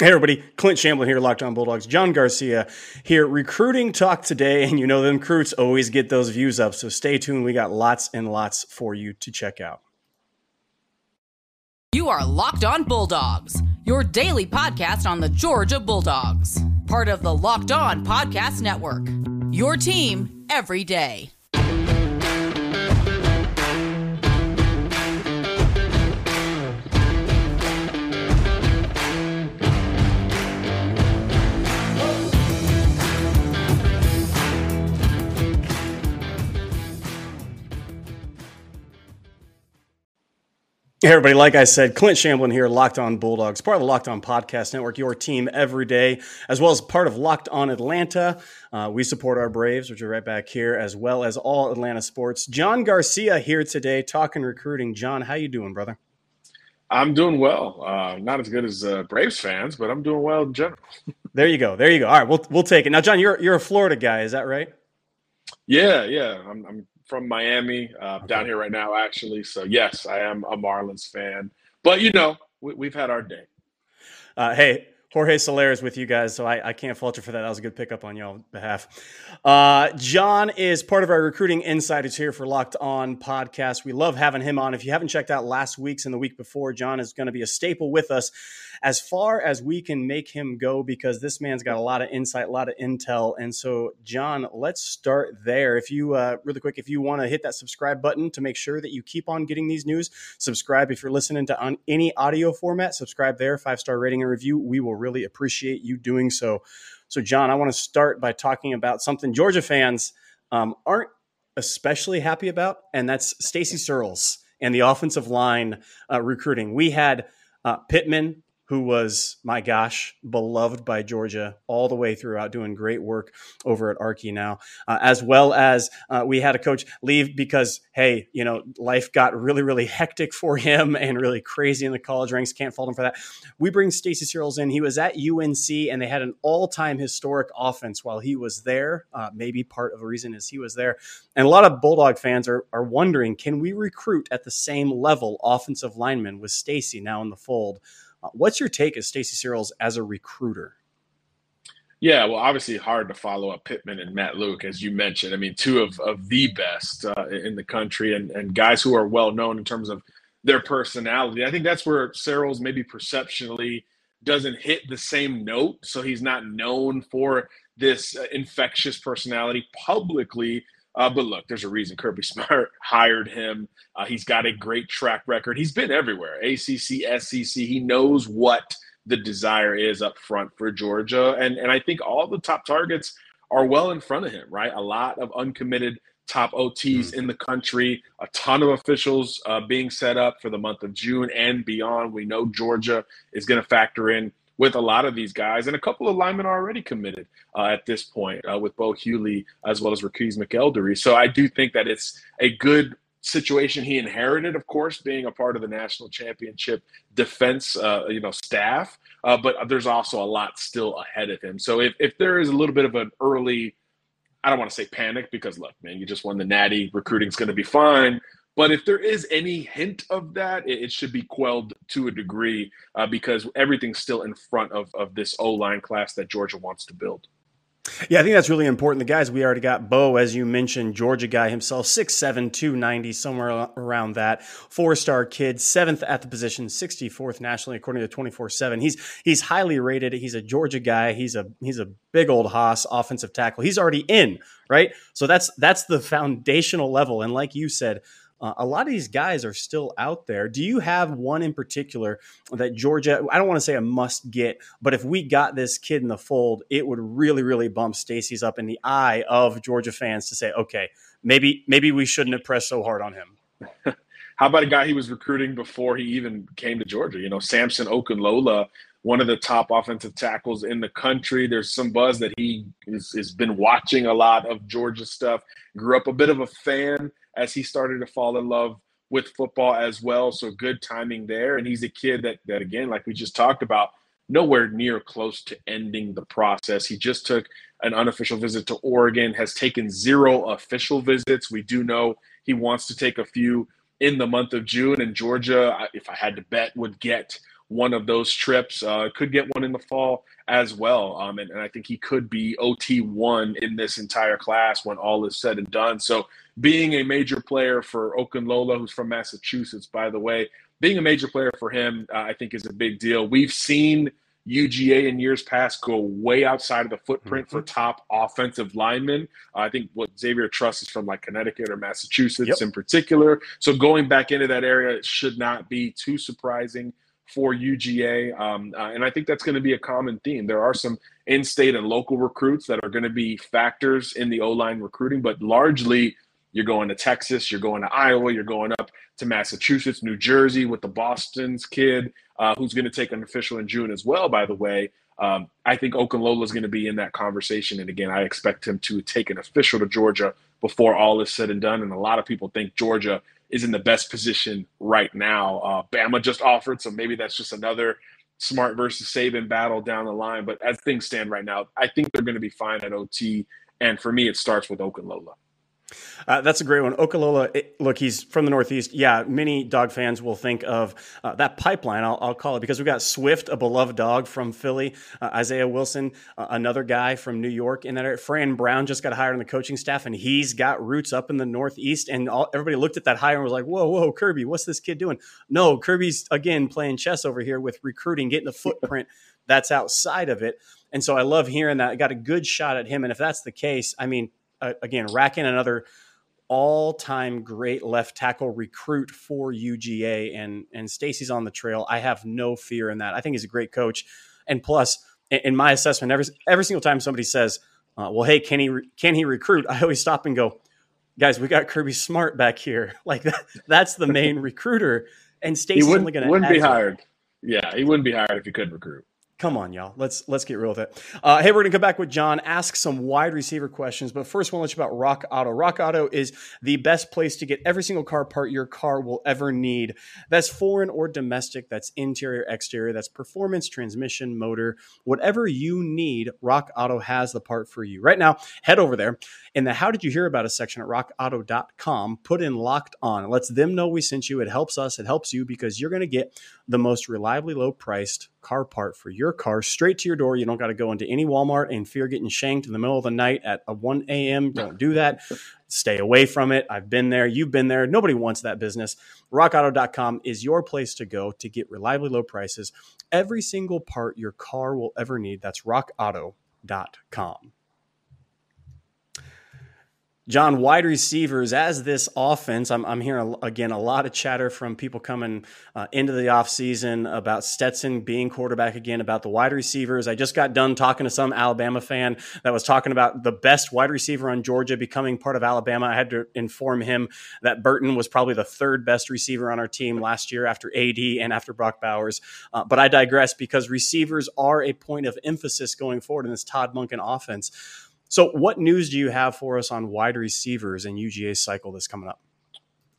Hey everybody, Clint Shamblin here, Locked On Bulldogs. John Garcia here, recruiting talk today, and you know them recruits always get those views up. So stay tuned. We got lots and lots for you to check out. You are Locked On Bulldogs, your daily podcast on the Georgia Bulldogs, part of the Locked On Podcast Network. Your team every day. Hey everybody, like I said, Clint Shamblin here, Locked On Bulldogs, part of the Locked On Podcast Network, your team every day, as well as part of Locked On Atlanta. Uh, we support our Braves, which are right back here, as well as all Atlanta sports. John Garcia here today, talking recruiting. John, how you doing, brother? I'm doing well. Uh, not as good as uh, Braves fans, but I'm doing well in general. there you go. There you go. All right, we'll we'll take it. Now, John, you're you're a Florida guy, is that right? Yeah, yeah. I'm, I'm from Miami, uh, okay. down here right now, actually. So yes, I am a Marlins fan. But you know, we, have had our day. Uh, hey, Jorge Soler is with you guys, so I, I, can't fault you for that. That was a good pickup on y'all behalf. Uh, John is part of our recruiting insiders here for Locked On podcast. We love having him on. If you haven't checked out last week's and the week before, John is going to be a staple with us as far as we can make him go because this man's got a lot of insight, a lot of intel. And so, John, let's start there. If you, uh, really quick, if you want to hit that subscribe button to make sure that you keep on getting these news, subscribe. If you're listening to on any audio format, subscribe there, five star rating and review. We will really appreciate you doing so. So, John, I want to start by talking about something Georgia fans um, aren't especially happy about, and that's Stacy Searels and the offensive line uh, recruiting. We had uh, Pittman who was, my gosh, beloved by Georgia all the way throughout, doing great work over at Archie now, uh, as well as uh, we had a coach leave because, hey, you know, life got really, really hectic for him and really crazy in the college ranks. Can't fault him for that. We bring Stacy Searels in. He was at UNC and they had an all time historic offense while he was there. Uh, maybe part of the reason is he was there. And a lot of Bulldog fans are, are wondering can we recruit at the same level offensive linemen with Stacy now in the fold? Uh, what's your take as Stacy Searels as a recruiter? Yeah, well, obviously hard to follow up Pittman and Matt Luke, as you mentioned. I mean, two of, of the best uh, in the country and, and guys who are well known in terms of their personality. I think that's where Searels maybe perceptionally doesn't hit the same note. So he's not known for this uh, infectious personality publicly uh, but look, there's a reason Kirby Smart hired him. Uh, he's got a great track record. He's been everywhere ACC, SEC. He knows what the desire is up front for Georgia. And, and I think all the top targets are well in front of him, right? A lot of uncommitted top OTs mm-hmm. in the country, a ton of officials uh, being set up for the month of June and beyond. We know Georgia is going to factor in with a lot of these guys, and a couple of linemen are already committed uh, at this point uh, with Bo Hughley as well as Raquise McElderry. So I do think that it's a good situation he inherited, of course, being a part of the national championship defense, uh, you know, staff. Uh, but there's also a lot still ahead of him. So if, if there is a little bit of an early, I don't want to say panic because look, man, you just won the Natty, recruiting's going to be fine. But if there is any hint of that, it, it should be quelled to a degree uh, because everything's still in front of, of this O line class that Georgia wants to build. Yeah, I think that's really important. The guys we already got, Bo, as you mentioned, Georgia guy himself, 6'7, 290, somewhere around that. Four star kid, seventh at the position, 64th nationally, according to 24 7. He's he's highly rated. He's a Georgia guy. He's a he's a big old hoss offensive tackle. He's already in, right? So that's that's the foundational level. And like you said, uh, a lot of these guys are still out there. Do you have one in particular that Georgia? I don't want to say a must get, but if we got this kid in the fold, it would really, really bump Stacy's up in the eye of Georgia fans to say, okay, maybe maybe we shouldn't have pressed so hard on him. How about a guy he was recruiting before he even came to Georgia? You know, Samson Okunlola, one of the top offensive tackles in the country. There's some buzz that he has been watching a lot of Georgia stuff. Grew up a bit of a fan as he started to fall in love with football as well. So good timing there. And he's a kid that, that again, like we just talked about, nowhere near close to ending the process. He just took an unofficial visit to Oregon, has taken zero official visits. We do know he wants to take a few in the month of June. And Georgia, if I had to bet, would get one of those trips. Uh, could get one in the fall as well. Um, and, and I think he could be OT one in this entire class when all is said and done. So being a major player for Okunlola, who's from Massachusetts, by the way, being a major player for him, uh, I think is a big deal. We've seen UGA in years past go way outside of the footprint mm-hmm. for top offensive linemen. Uh, I think what Xavier Truss is from like Connecticut or Massachusetts yep. in particular. So going back into that area should not be too surprising for UGA. Um, uh, and I think that's going to be a common theme. There are some in state and local recruits that are going to be factors in the O line recruiting, but largely you're going to Texas, you're going to Iowa, you're going up to Massachusetts, New Jersey with the Boston's kid, uh, who's going to take an official in June as well, by the way. Um, I think Okunlola is going to be in that conversation. And again, I expect him to take an official to Georgia before all is said and done. And a lot of people think Georgia is in the best position right now. Uh, Bama just offered, so maybe that's just another smart versus Saban battle down the line. But as things stand right now, I think they're going to be fine at OT. And for me, it starts with Okunlola. Uh, that's a great one. Okunlola, look, he's from the Northeast. Yeah, many dog fans will think of uh, that pipeline, I'll, I'll, call it, because we've got Swift, a beloved dog from Philly, uh, Isaiah Wilson, uh, another guy from New York. And then Fran Brown just got hired on the coaching staff, and he's got roots up in the Northeast. And all, everybody looked at that hire and was like, whoa, whoa, Kirby, what's this kid doing? No, Kirby's, again, playing chess over here with recruiting, getting a footprint that's outside of it. And so I love hearing that. I got a good shot at him. And if that's the case, I mean, uh, again, racking another all-time great left tackle recruit for UGA, and and Stacy's on the trail. I have no fear in that. I think he's a great coach, and plus, in, in my assessment, every every single time somebody says, uh, "Well, hey, can he re- can he recruit?" I always stop and go, "Guys, we got Kirby Smart back here. Like that, that's the main recruiter." And Stacy's only going to wouldn't be hired. Yeah, he wouldn't be hired if he couldn't recruit. Come on, y'all. Let's let's get real with it. Uh, hey, we're gonna come back with John, ask some wide receiver questions, but first, to let you about Rock Auto. Rock Auto is the best place to get every single car part your car will ever need. That's foreign or domestic. That's interior, exterior. That's performance, transmission, motor, whatever you need. Rock Auto has the part for you. Right now, head over there in the How Did You Hear About Us section at RockAuto.com. Put in Locked On. It lets them know we sent you. It helps us. It helps you because you're gonna get the most reliably low priced car part for your car straight to your door. You don't got to go into any Walmart and fear getting shanked in the middle of the night at a 1 a.m. Don't do that. Stay away from it. I've been there. You've been there. Nobody wants that business. RockAuto.com is your place to go to get reliably low prices. Every single part your car will ever need. That's RockAuto.com. John, wide receivers, as this offense, I'm, I'm hearing, again, a lot of chatter from people coming uh, into the offseason about Stetson being quarterback again, about the wide receivers. I just got done talking to some Alabama fan that was talking about the best wide receiver on Georgia becoming part of Alabama. I had to inform him that Burton was probably the third best receiver on our team last year after AD and after Brock Bowers. Uh, but I digress because receivers are a point of emphasis going forward in this Todd Monken offense. So, what news do you have for us on wide receivers and UGA cycle that's coming up?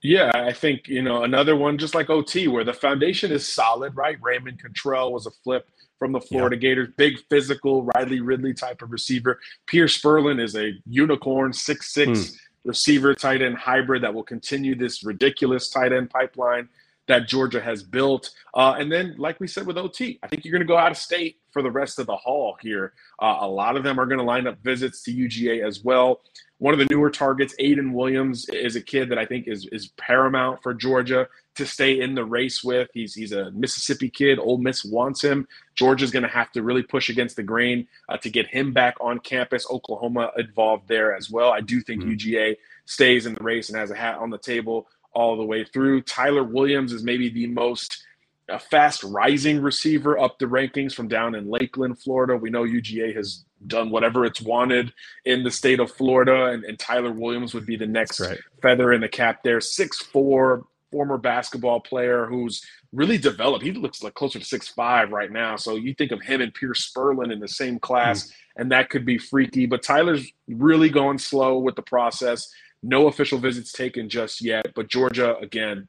Yeah, I think, you know, another one just like OT where the foundation is solid, right? Raymond Cottrell was a flip from the Florida yeah. Gators, big physical Riley Ridley type of receiver. Pearce Spurlin is a unicorn, six six hmm. receiver tight end hybrid that will continue this ridiculous tight end pipeline that Georgia has built. Uh, and then, like we said with OT, I think you're going to go out of state for the rest of the haul here. Uh, a lot of them are going to line up visits to UGA as well. One of the newer targets, Ayden Williams, is a kid that I think is is paramount for Georgia to stay in the race with. He's he's a Mississippi kid. Ole Miss wants him. Georgia's going to have to really push against the grain uh, to get him back on campus. Oklahoma involved there as well. I do think mm-hmm. UGA stays in the race and has a hat on the table all the way through. Tyler Williams is maybe the most uh, fast rising receiver up the rankings from down in Lakeland, Florida. We know UGA has done whatever it's wanted in the state of Florida, and, and Tyler Williams would be the next right. feather in the cap there. Six four, former basketball player who's really developed. He looks like closer to six five right now. So you think of him and Pearce Spurlin in the same class, mm. and that could be freaky. But Tyler's really going slow with the process. No official visits taken just yet, but Georgia, again,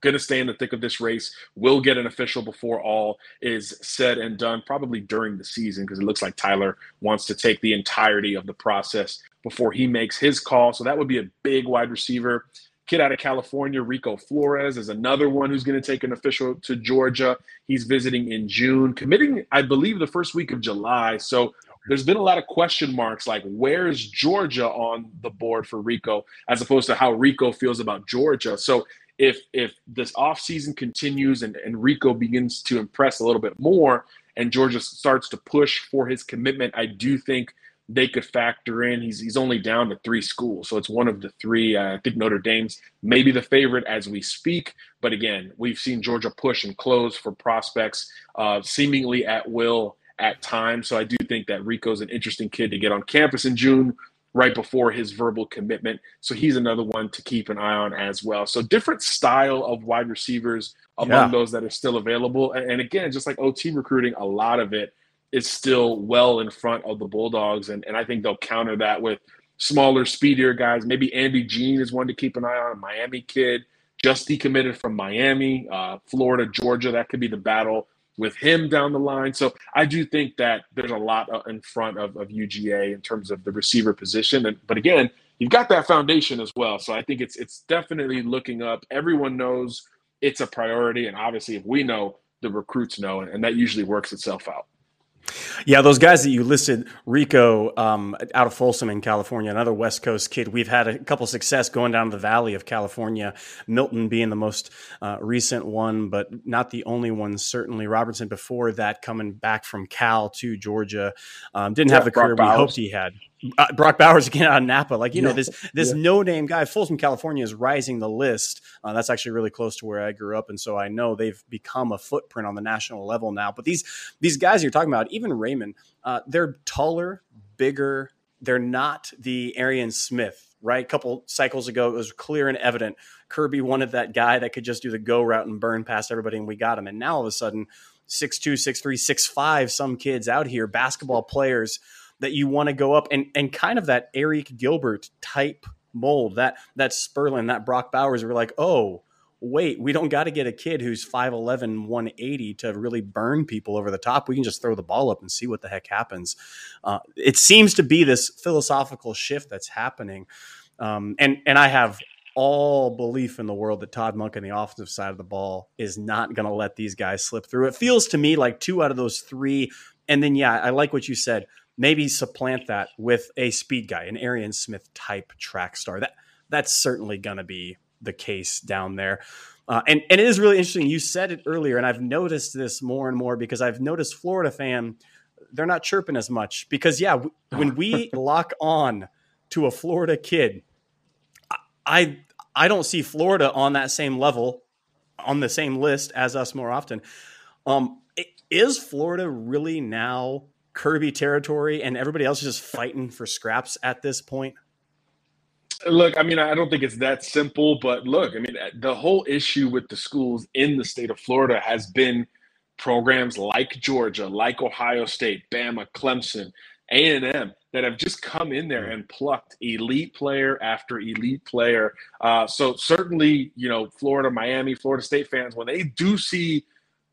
going to stay in the thick of this race. Will get an official before all is said and done, probably during the season, because it looks like Tyler wants to take the entirety of the process before he makes his call. So that would be a big wide receiver kid out of California, Rico Flores, is another one who's going to take an official to Georgia. He's visiting in June, committing, I believe, the first week of July. So there's been a lot of question marks like where is Georgia on the board for Rico as opposed to how Rico feels about Georgia. So if if this offseason continues and, and Rico begins to impress a little bit more and Georgia starts to push for his commitment, I do think they could factor in. He's he's only down to three schools, so it's one of the three. Uh, I think Notre Dame's maybe the favorite as we speak. But again, we've seen Georgia push and close for prospects, uh, seemingly at will at times. So I do think that Rico's an interesting kid to get on campus in June, right before his verbal commitment. So he's another one to keep an eye on as well. So different style of wide receivers among yeah. those that are still available. And again, just like OT recruiting, a lot of it is still well in front of the Bulldogs. And, and I think they'll counter that with smaller, speedier guys. Maybe Andy Jean is one to keep an eye on, a Miami kid, just decommitted from Miami, uh, Florida, Georgia. That could be the battle with him down the line. So I do think that there's a lot uh, in front of, of UGA in terms of the receiver position. And, but again, you've got that foundation as well. So I think it's it's definitely looking up. Everyone knows it's a priority. And obviously, if we know, the recruits know, and, and that usually works itself out. Yeah, those guys that you listed, Rico um, out of Folsom in California, another West Coast kid. We've had a couple success going down the valley of California. Milton being the most uh, recent one, but not the only one. Certainly, Robertson before that, coming back from Cal to Georgia, um, didn't yeah, have the career we hoped he had uh, Brock Bowers again out of Napa. Like you yeah. know, this this yeah. no name guy, Folsom, California, is rising the list. Uh, that's actually really close to where I grew up, and so I know they've become a footprint on the national level now. But these these guys you're talking about, even Raymond, uh, they're taller, bigger. They're not the Arian Smith, right? A couple cycles ago, it was clear and evident. Kirby wanted that guy that could just do the go route and burn past everybody, and we got him. And now all of a sudden, six two, six three, six five, some kids out here, basketball players that you want to go up and and kind of that Arik Gilbert type mold, that that Spurlin, that Brock Bowers, we're like, oh, wait, we don't got to get a kid who's 5'11, 180 to really burn people over the top. We can just throw the ball up and see what the heck happens. Uh, it seems to be this philosophical shift that's happening. Um, and, and I have all belief in the world that Todd Monken on the offensive side of the ball is not going to let these guys slip through. It feels to me like two out of those three. And then, yeah, I like what you said maybe supplant that with a speed guy, an Arian Smith type track star. That that's certainly going to be the case down there. Uh, and and it is really interesting. You said it earlier, and I've noticed this more and more because I've noticed Florida fan they're not chirping as much because yeah, w- when we lock on to a Florida kid, I I don't see Florida on that same level on the same list as us more often. Um, is Florida really now Kirby territory and everybody else is just fighting for scraps at this point? Look, I mean, I don't think it's that simple, but look, I mean, the whole issue with the schools in the state of Florida has been programs like Georgia, like Ohio State, Bama, Clemson, A&M that have just come in there and plucked elite player after elite player. Uh, so certainly, you know, Florida, Miami, Florida State fans, when they do see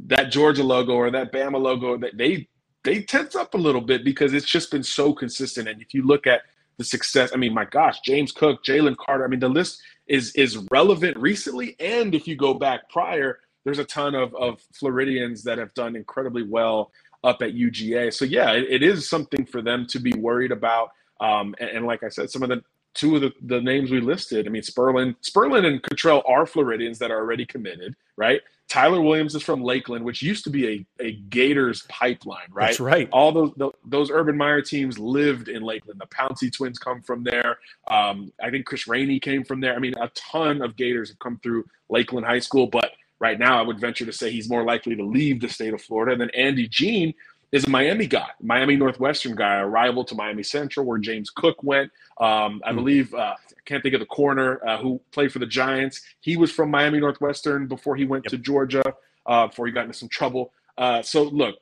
that Georgia logo or that Bama logo, that they they tense up a little bit because it's just been so consistent. And if you look at the success, I mean, my gosh, James Cook, Jalen Carter, I mean, the list is is relevant recently. And if you go back prior, there's a ton of, of Floridians that have done incredibly well up at UGA. So yeah, it, it is something for them to be worried about. Um, and, and, like I said, some of the two of the, the names we listed, I mean, Spurlin, Spurlin and Cottrell are Floridians that are already committed, right? Tyler Williams is from Lakeland, which used to be a, a Gators pipeline, right? That's right. All those those Urban Meyer teams lived in Lakeland. The Pouncey twins come from there. Um, I think Chris Rainey came from there. I mean, a ton of Gators have come through Lakeland High School, but right now I would venture to say he's more likely to leave the state of Florida. And then Andy Jean is a Miami guy, Miami Northwestern guy, a rival to Miami Central, where James Cook went. Um, I mm. believe uh, I can't think of the corner uh, who played for the Giants. He was from Miami Northwestern before he went yep. to Georgia. Uh, before he got into some trouble. Uh, so look,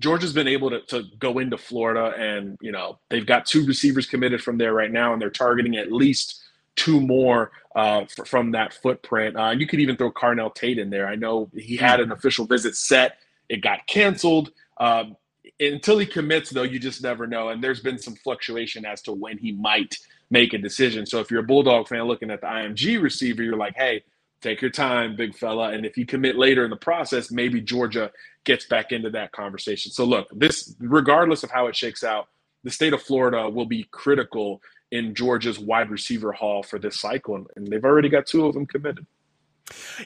Georgia's been able to, to go into Florida, and you know they've got two receivers committed from there right now, and they're targeting at least two more uh, f- from that footprint. Uh, and you could even throw Carnell Tate in there. I know he had an official visit set; it got canceled. Um, until he commits, though, you just never know. And there's been some fluctuation as to when he might make a decision. So if you're a Bulldog fan looking at the IMG receiver, you're like, hey, take your time, big fella. And if you commit later in the process, maybe Georgia gets back into that conversation. So look, this regardless of how it shakes out, the state of Florida will be critical in Georgia's wide receiver haul for this cycle, and they've already got two of them committed.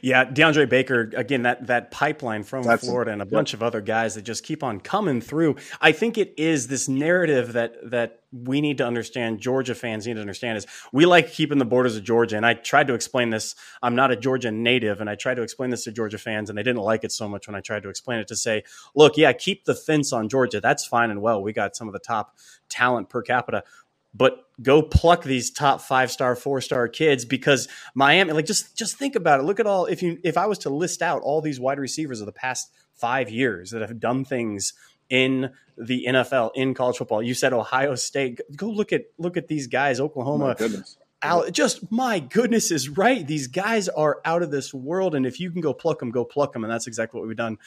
Yeah, DeAndre Baker again. That that pipeline from That's Florida and a bunch of other guys that just keep on coming through. I think it is this narrative that that we need to understand. Georgia fans need to understand is we like keeping the borders of Georgia. And I tried to explain this. I'm not a Georgia native, and I tried to explain this to Georgia fans, and they didn't like it so much when I tried to explain it to say, look, yeah, keep the fence on Georgia. That's fine and well. We got some of the top talent per capita but go pluck these top five star, four star kids because Miami, like just just think about it. Look at all if you if I was to list out all these wide receivers of the past five years that have done things in the NFL in college football. You said Ohio State. Go look at look at these guys. Oklahoma. Al, just my goodness is right. These guys are out of this world, and if you can go pluck them, go pluck them, and that's exactly what we've done.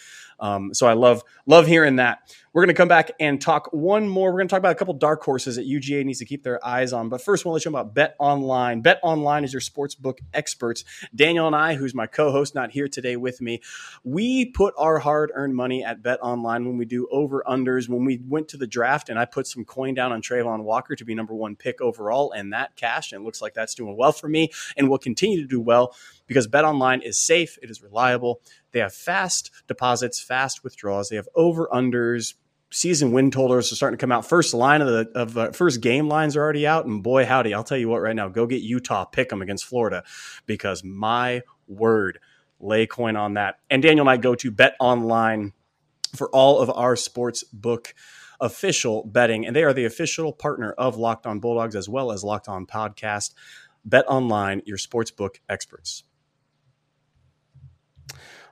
Um, so I love love hearing that. We're going to come back and talk one more. We're going to talk about a couple dark horses that UGA needs to keep their eyes on. But first, we'll let you know about Bet Online. Bet Online is your sports book experts. Daniel and I, who's my co-host, not here today with me, we put our hard-earned money at Bet Online when we do over unders. When we went to the draft, and I put some coin down on Travon Walker to be number one pick overall, and that cash, and it looks like that's doing well for me, and will continue to do well because Bet Online is safe, it is reliable. They have fast deposits, fast withdrawals. They have over unders. Season win totals are starting to come out. First line of the of uh, first game lines are already out, and boy howdy, I'll tell you what right now, go get Utah, pick them against Florida, because my word, lay coin on that. And Daniel and I go to Bet Online for all of our sports book official betting, and they are the official partner of Locked On Bulldogs as well as Locked On Podcast. Bet Online, your sports book experts.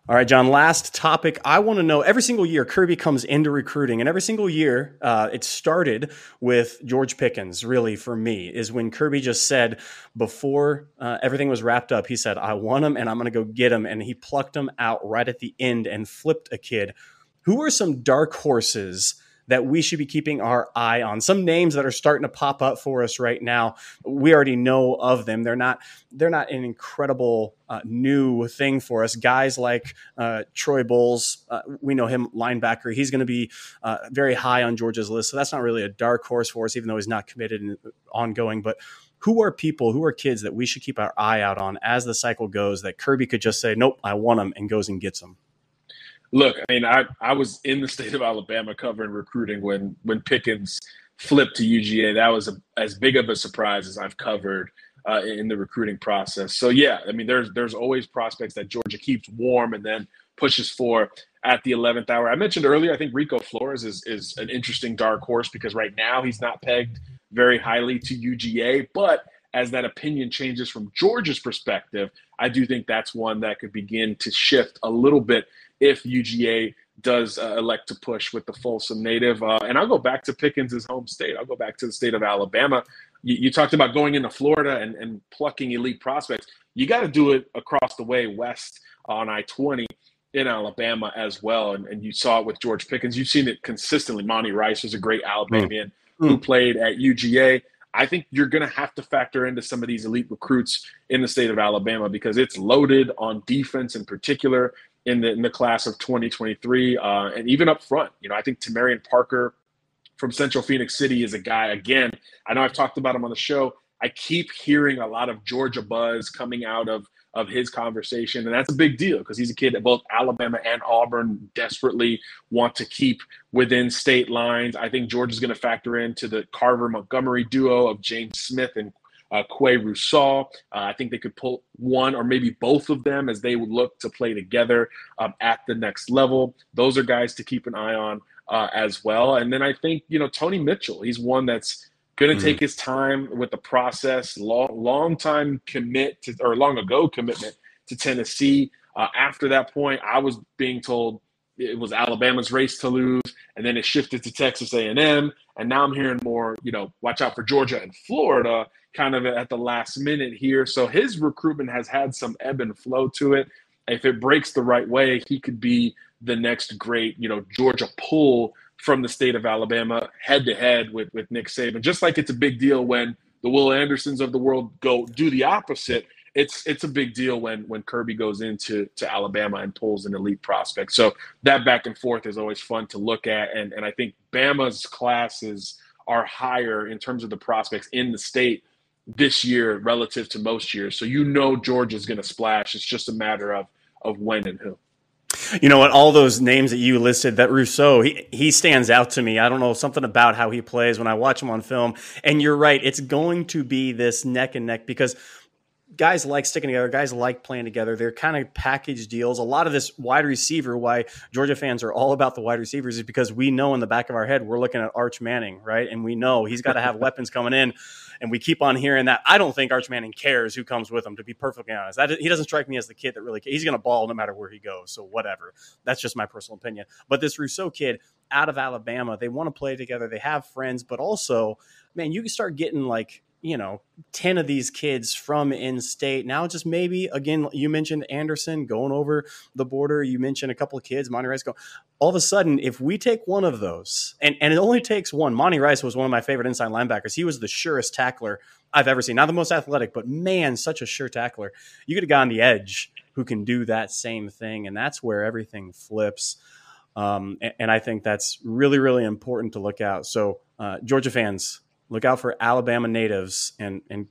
All right, John, last topic. I want to know every single year Kirby comes into recruiting, and every single year uh, it started with George Pickens, really, for me, is when Kirby just said before uh, everything was wrapped up, he said, I want him and I'm going to go get him. And he plucked him out right at the end and flipped a kid. Who are some dark horses? That we should be keeping our eye on. Some names that are starting to pop up for us right now. We already know of them. They're not they're not an incredible uh, new thing for us. Guys like uh, Troy Bowles, uh, we know him linebacker. He's going to be uh, very high on Georgia's list, so that's not really a dark horse for us, even though he's not committed and ongoing. But who are people, who are kids that we should keep our eye out on as the cycle goes? That Kirby could just say, "Nope, I want them," and goes and gets them. Look, I mean, I, I was in the state of Alabama covering recruiting when when Pickens flipped to UGA. That was a, as big of a surprise as I've covered uh, in the recruiting process. So yeah, I mean, there's there's always prospects that Georgia keeps warm and then pushes for at the 11th hour. I mentioned earlier, I think Rico Flores is is an interesting dark horse because right now he's not pegged very highly to UGA, but as that opinion changes from Georgia's perspective, I do think that's one that could begin to shift a little bit if UGA does uh, elect to push with the Folsom native. Uh, and I'll go back to Pickens' home state. I'll go back to the state of Alabama. You, you talked about going into Florida and, and plucking elite prospects. You got to do it across the way west on I 20 in Alabama as well. And, and, you saw it with George Pickens. You've seen it consistently. Monty Rice was a great Alabamian mm. who played at UGA. I think you're going to have to factor into some of these elite recruits in the state of Alabama because it's loaded on defense in particular in the in the class of 2023, uh, and even up front. You know, I think Tamarian Parker from Central Phoenix City is a guy. Again, I know I've talked about him on the show. I keep hearing a lot of Georgia buzz coming out of of his conversation, and that's a big deal because he's a kid that both Alabama and Auburn desperately want to keep within state lines. I think Georgia's going to factor into the Carver Montgomery duo of James Smith and uh, Qua Russaw. Uh, I think they could pull one or maybe both of them as they would look to play together um, at the next level. Those are guys to keep an eye on uh, as well. And then I think, you know, Tony Mitchell, he's one that's going to mm-hmm. take his time with the process, long, long time commit to, or long ago commitment to Tennessee. Uh, after that point, I was being told it was Alabama's race to lose, and then it shifted to Texas A&M, and now I'm hearing more. You know, watch out for Georgia and Florida, kind of at the last minute here. So his recruitment has had some ebb and flow to it. If it breaks the right way, he could be the next great, you know, Georgia pull from the state of Alabama head to head with with Nick Saban. Just like it's a big deal when the Will Andersons of the world go do the opposite, it's it's a big deal when when Kirby goes into to Alabama and pulls an elite prospect. So that back and forth is always fun to look at, and and I think Bama's classes are higher in terms of the prospects in the state this year relative to most years. So you know Georgia's going to splash. It's just a matter of of when and who. You know what? All those names that you listed, that Russaw, he, he stands out to me. I don't know, something about how he plays when I watch him on film. And you're right, it's going to be this neck and neck because guys like sticking together. Guys like playing together. They're kind of package deals. A lot of this wide receiver, why Georgia fans are all about the wide receivers, is because we know in the back of our head we're looking at Arch Manning, right? And we know he's got to have weapons coming in. And we keep on hearing that. I don't think Arch Manning cares who comes with him. To be perfectly honest, he doesn't strike me as the kid that really. He's going to ball no matter where he goes. So whatever. That's just my personal opinion. But this Russaw kid out of Alabama, they want to play together. They have friends, but also, man, you can start getting like you know 10 of these kids from in state now just maybe again you mentioned anderson going over the border. You mentioned a couple of kids monty rice go all of a sudden if we take one of those and, and it only takes one monty rice was one of my favorite inside linebackers. He was the surest tackler i've ever seen. Not the most athletic but man such a sure tackler. You could have gone the edge who can do that same thing and that's where everything flips. Um, and, and, i think that's really really important to look out. So uh, georgia fans Look out for Alabama natives and and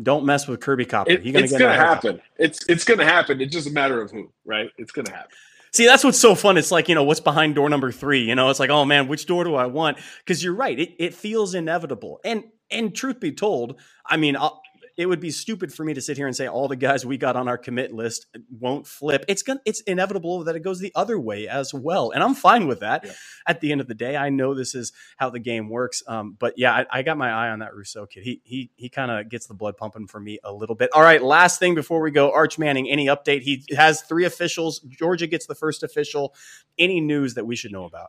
don't mess with Kirby Copper. It, gonna it's going to happen. It's it's going to happen. It's just a matter of who, right? It's going to happen. See, that's what's so fun. It's like, you know, what's behind door number three? You know, it's like, oh man, which door do I want? Because you're right. It, it feels inevitable. And and truth be told, I mean, I'll, it would be stupid for me to sit here and say all the guys we got on our commit list won't flip. It's gonna, it's inevitable that it goes the other way as well, and I'm fine with that. Yeah. At the end of the day, I know this is how the game works. Um, but yeah, I, I, got my eye on that Russaw kid. He he he kind of gets the blood pumping for me a little bit. All right, last thing before we go, Arch Manning. Any update? He has three officials. Georgia gets the first official. Any news that we should know about?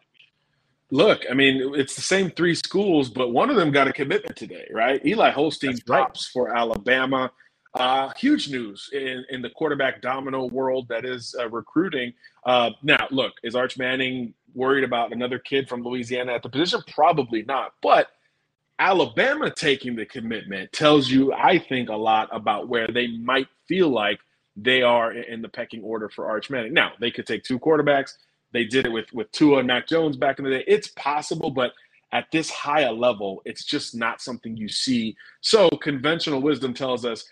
Look, I mean, it's the same three schools, but one of them got a commitment today, right? Eli Holstein right. for Alabama. Uh, huge news in, in the quarterback domino world that is uh, recruiting. Uh, now, look, is Arch Manning worried about another kid from Louisiana at the position? Probably not. But Alabama taking the commitment tells you, I think, a lot about where they might feel like they are in the pecking order for Arch Manning. Now, they could take two quarterbacks. They did it with with Tua and Mac Jones back in the day. It's possible, but at this high a level, it's just not something you see. So conventional wisdom tells us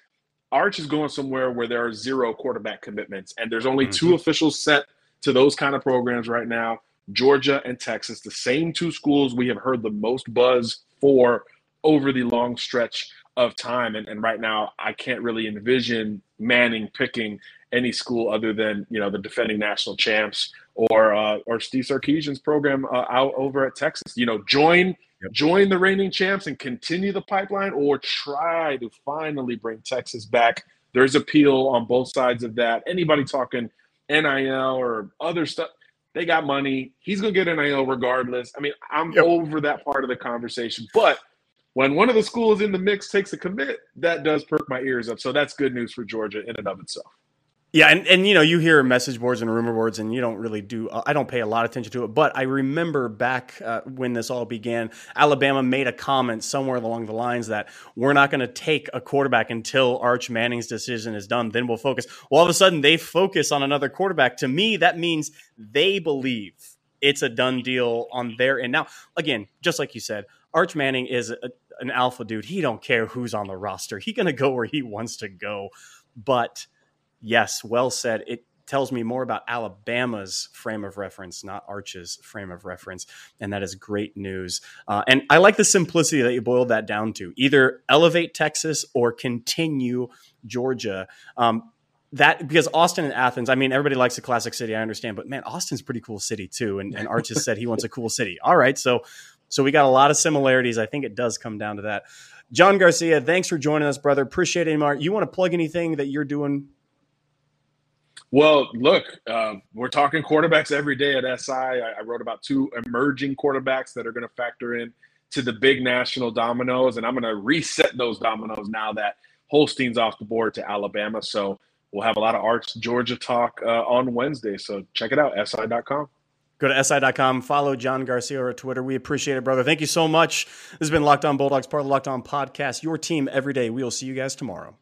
Arch is going somewhere where there are zero quarterback commitments, and there's only mm-hmm. two officials set to those kind of programs right now. Georgia and Texas, the same two schools we have heard the most buzz for over the long stretch of time. And, and right now, I can't really envision Manning picking any school other than you know the defending national champs or uh, or Steve Sarkisian's program uh, out over at Texas. You know, join yep. join the reigning champs and continue the pipeline, or try to finally bring Texas back. There's appeal on both sides of that. Anybody talking NIL or other stuff, they got money. He's gonna get NIL regardless. I mean, I'm yep. over that part of the conversation, but when one of the schools in the mix takes a commit, that does perk my ears up. So that's good news for Georgia in and of itself. Yeah, and, and you know, you hear message boards and rumor boards, and you don't really do. Uh, I don't pay a lot of attention to it, but I remember back uh, when this all began, Alabama made a comment somewhere along the lines that we're not going to take a quarterback until Arch Manning's decision is done. Then we'll focus. Well, all of a sudden, they focus on another quarterback. To me, that means they believe it's a done deal on their end. Now, again, just like you said, Arch Manning is a, an alpha dude. He don't care who's on the roster. He going to go where he wants to go, but yes, well said. It tells me more about Alabama's frame of reference, not Arch's frame of reference. And that is great news. Uh, and I like the simplicity that you boiled that down to either elevate Texas or continue Georgia. Um, that because Austin and Athens, I mean, everybody likes a classic city, I understand, but man, Austin's a pretty cool city too. And, and Arch has said he wants a cool city. All right. So, so we got a lot of similarities. I think it does come down to that. John Garcia, thanks for joining us, brother. Appreciate it, Mark. You want to plug anything that you're doing well, look, uh, we're talking quarterbacks every day at SI. I, I wrote about two emerging quarterbacks that are going to factor in to the big national dominoes, and I'm going to reset those dominoes now that Holstein's off the board to Alabama. So we'll have a lot of Arch Georgia talk uh, on Wednesday. So check it out, si.com. Go to si.com. Follow John Garcia at Twitter. We appreciate it, brother. Thank you so much. This has been Locked On Bulldogs, part of the Locked On podcast. Your team every day. We will see you guys tomorrow.